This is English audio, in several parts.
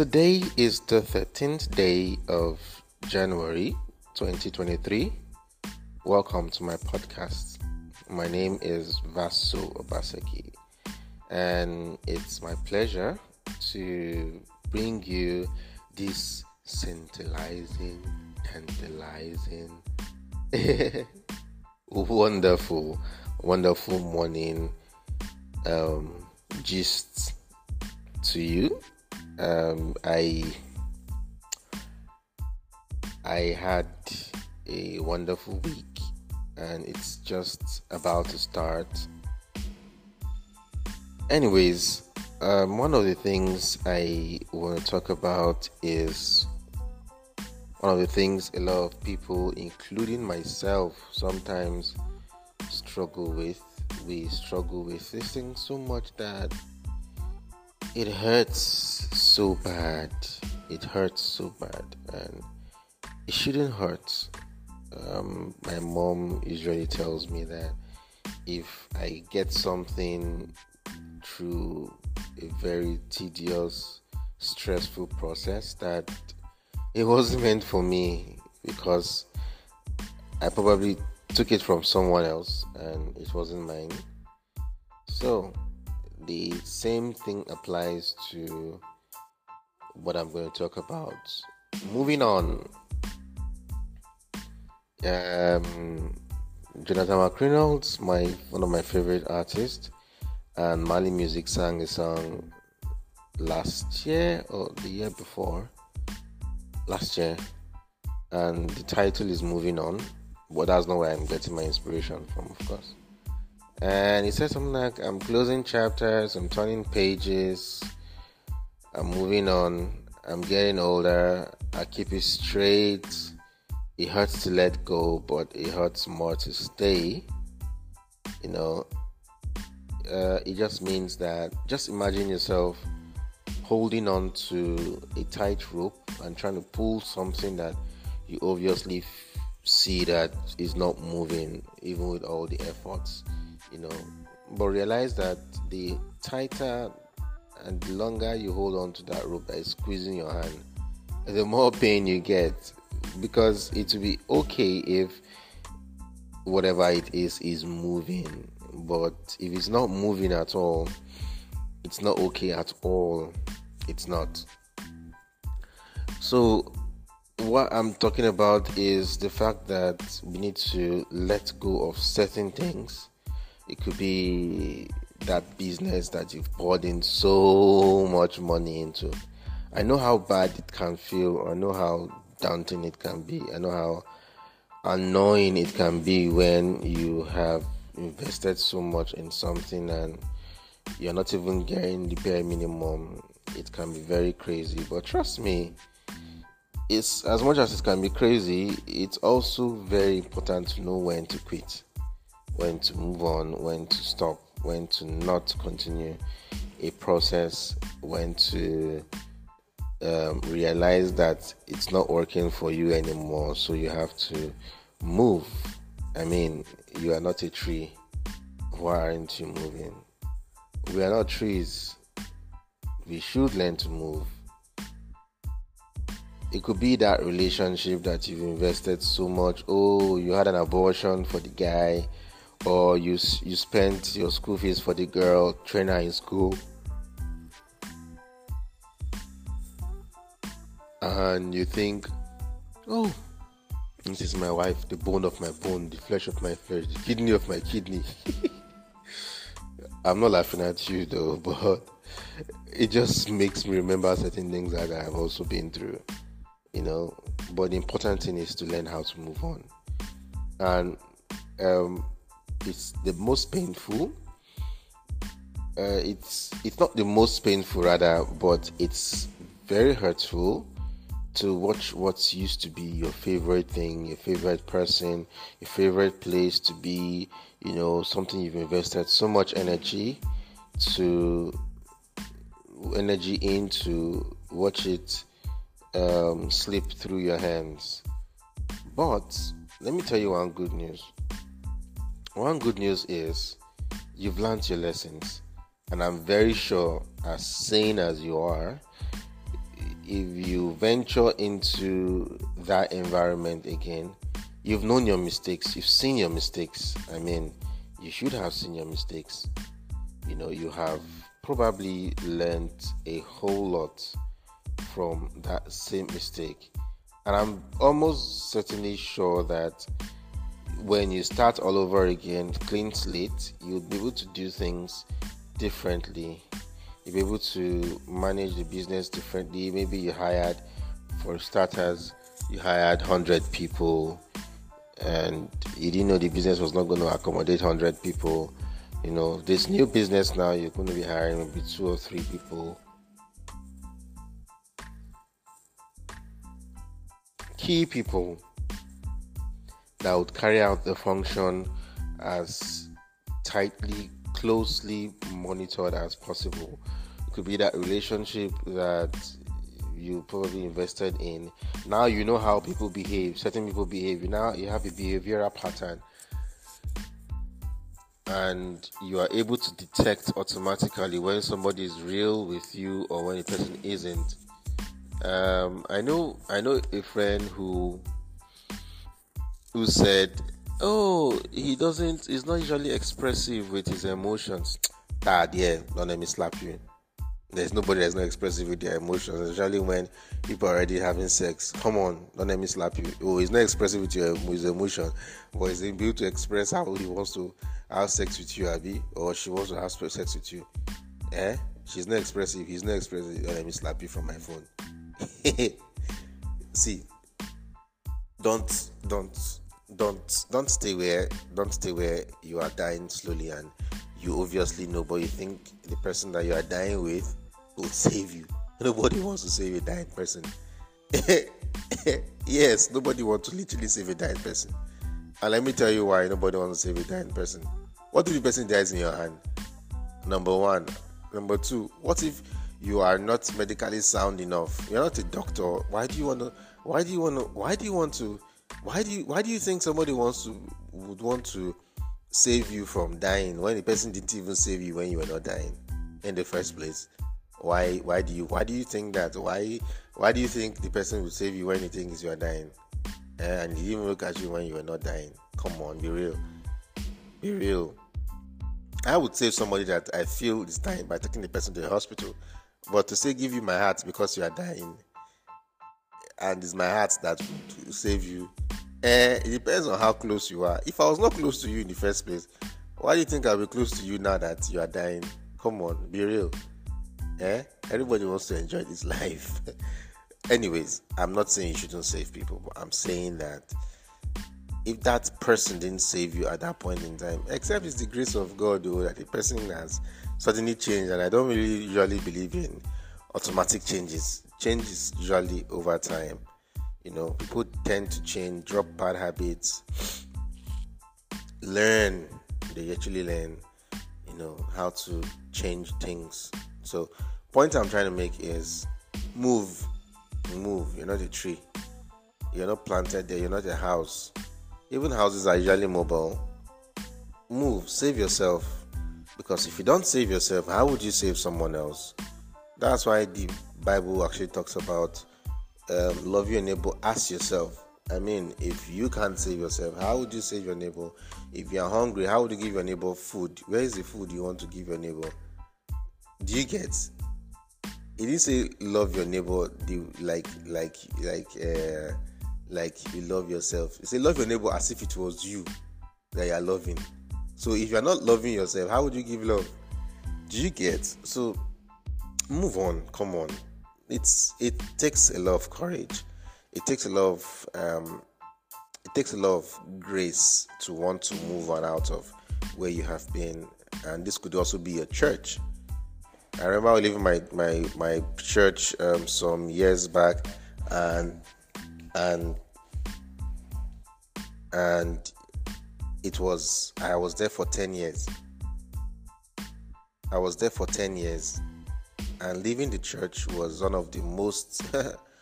Today is the 13th day of January 2023. Welcome to my podcast. My name is Vaso Obaseki, and it's my pleasure to bring you this scintillating, tantalizing, wonderful, wonderful morning um, gist to you. Um, I I had a wonderful week, and it's just about to start. Anyways, um, one of the things I want to talk about is one of the things a lot of people, including myself, sometimes struggle with. We struggle with this thing so much that it hurts so bad. It hurts so bad, and it shouldn't hurt. Um, my mom usually tells me that if I get something through a very tedious, stressful process, that it wasn't meant for me because I probably took it from someone else and it wasn't mine. So, the same thing applies to what I'm going to talk about. Moving on, um, Jonathan McReynolds, my one of my favorite artists, and Mali Music sang a song last year or the year before, last year, and the title is "Moving On." But that's not where I'm getting my inspiration from, of course. And he said something like, "I'm closing chapters, I'm turning pages, I'm moving on, I'm getting older, I keep it straight." it hurts to let go, but it hurts more to stay. You know, uh, it just means that just imagine yourself holding on to a tight rope and trying to pull something that you obviously f- see that is not moving, even with all the efforts. You know, but realize that the tighter and the longer you hold on to that rope is squeezing your hand, the more pain you get. Because it will be okay if whatever it is is moving but if it's not moving at all it's not okay at all. It's not. So what i'm talking about is the fact that we need to let go of certain things it could be that business that you've poured in so much money into i know how bad it can feel i know how daunting it can be. I know how annoying it can be when you have invested so much in something and you're not even getting the bare minimum. It can be very crazy, but trust me, it's as much as it can be crazy, it's also very important to know when to quit, when to move on, when to stop, when to not continue a process, when to um, realize that it's not working for you anymore, so you have to move. I mean, you are not a tree. Why aren't you moving? We are not trees. We should learn to move. It could be that relationship that you've invested so much. Oh, you had an abortion for the guy, or you you spent your school fees for the girl, trainer in school and you think, oh, this is my wife, the bone of my bone, the flesh of my flesh, the kidney of my kidney. I'm not laughing at you though, but it just makes me remember certain things that I've also been through, you know. But the important thing is to learn how to move on, and um, it's the most painful. Uh, it's it's not the most painful rather, but it's very hurtful to watch what used to be your favorite thing, your favorite person, your favorite place to be, you know, something you've invested so much energy to energy into watch it um, slip through your hands. But let me tell you one good news. One good news is you've learned your lessons, and I'm very sure, as sane as you are, if you venture into that environment again, you've known your mistakes, you've seen your mistakes. I mean, you should have seen your mistakes. You know, you have probably learned a whole lot from that same mistake. And I'm almost certainly sure that when you start all over again, clean slate, you'll be able to do things differently. You'll be able to manage the business differently. Maybe you hired, for starters, you hired 100 people and you didn't know the business was not going to accommodate 100 people. You know, this new business now, you're going to be hiring maybe two or three people. Key people that would carry out the function as tightly, closely monitored as possible. It could be that relationship that you probably invested in. Now you know how people behave, certain people behave. Now you have a behavioral pattern. And you are able to detect automatically when somebody is real with you or when a person isn't. Um, I know I know a friend who who said, "Oh, he doesn't. He's not usually expressive with his emotions." Dad, yeah, don't let me slap you. There's nobody that's not expressive with their emotions, especially when people are already having sex. Come on, don't let me slap you. Oh, he's not expressive with your with emotion, but he's able to express how he wants to have sex with you, Abby, or she wants to have sex with you. Eh? She's not expressive. He's not expressive. Don't let me slap you from my phone. See, don't don't don't don't stay where don't stay where you are dying slowly and you obviously know but you think the person that you are dying with will save you. Nobody wants to save a dying person. Yes nobody wants to literally save a dying person. And let me tell you why nobody wants to save a dying person. What if the person dies in your hand? Number one. Number two what if you are not medically sound enough? You're not a doctor. Why do you want to why do you want to why do you want to why do you why do you think somebody wants to would want to save you from dying when the person didn't even save you when you were not dying in the first place? Why why do you why do you think that? Why why do you think the person would save you when he thinks you are dying? Eh, and he didn't even look at you when you were not dying. Come on, be real. Be real. I would save somebody that I feel is dying by taking the person to the hospital. But to say give you my heart because you are dying, and it's my heart that will save you. Eh, it depends on how close you are. If I was not close to you in the first place, why do you think I'll be close to you now that you are dying? Come on, be real. Eh? Everybody wants to enjoy this life. Anyways, I'm not saying you shouldn't save people, but I'm saying that if that person didn't save you at that point in time, except it's the grace of God, though, that the person has suddenly changed, and I don't really usually believe in automatic changes change is usually over time. You know, people tend to change, drop bad habits, learn. They actually learn, you know, how to change things. So, point I'm trying to make is move, move. You're not a tree. You're not planted there. You're not a house. Even houses are usually mobile. Move, save yourself. Because if you don't save yourself, how would you save someone else? That's why the Bible actually talks about um, love your neighbor as yourself. I mean, if you can't save yourself, how would you save your neighbor? If you are hungry, how would you give your neighbor food? Where is the food you want to give your neighbor? Do you get? It didn't say love your neighbor like like like uh, like you love yourself. It said love your neighbor as if it was you that you are loving. So if you are not loving yourself, how would you give love? Do you get? So move on. Come on it's it takes a lot of courage. It takes a lot of um, it takes a lot of grace to want to move on out of where you have been, and this could also be a church. I remember leaving my my my church um, some years back, and and and it was I was there for ten years. I was there for ten years, and leaving the church was one of the most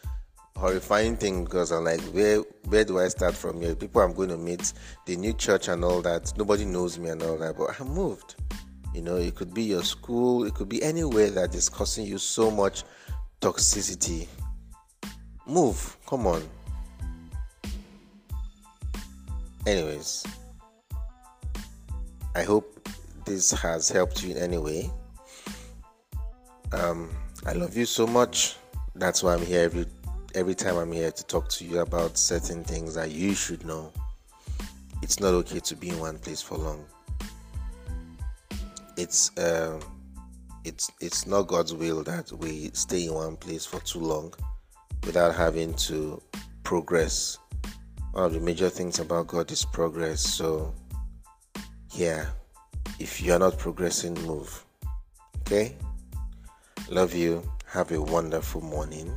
horrifying things because I'm like, where where do I start from here? People I'm going to meet, the new church and all that. Nobody knows me and all that, but I moved. You know, it could be your school, it could be anywhere that is causing you so much toxicity. move. Come on. Anyways, I hope this has helped you in any way. Um, I love you so much. That's why I'm here every every time I'm here to talk to you about certain things that you should know. It's not okay to be in one place for long. It's uh, it's it's not God's will that we stay in one place for too long without having to progress. One of the major things about God is progress. So, yeah, if you're not progressing, move. Okay? Love you. Have a wonderful morning.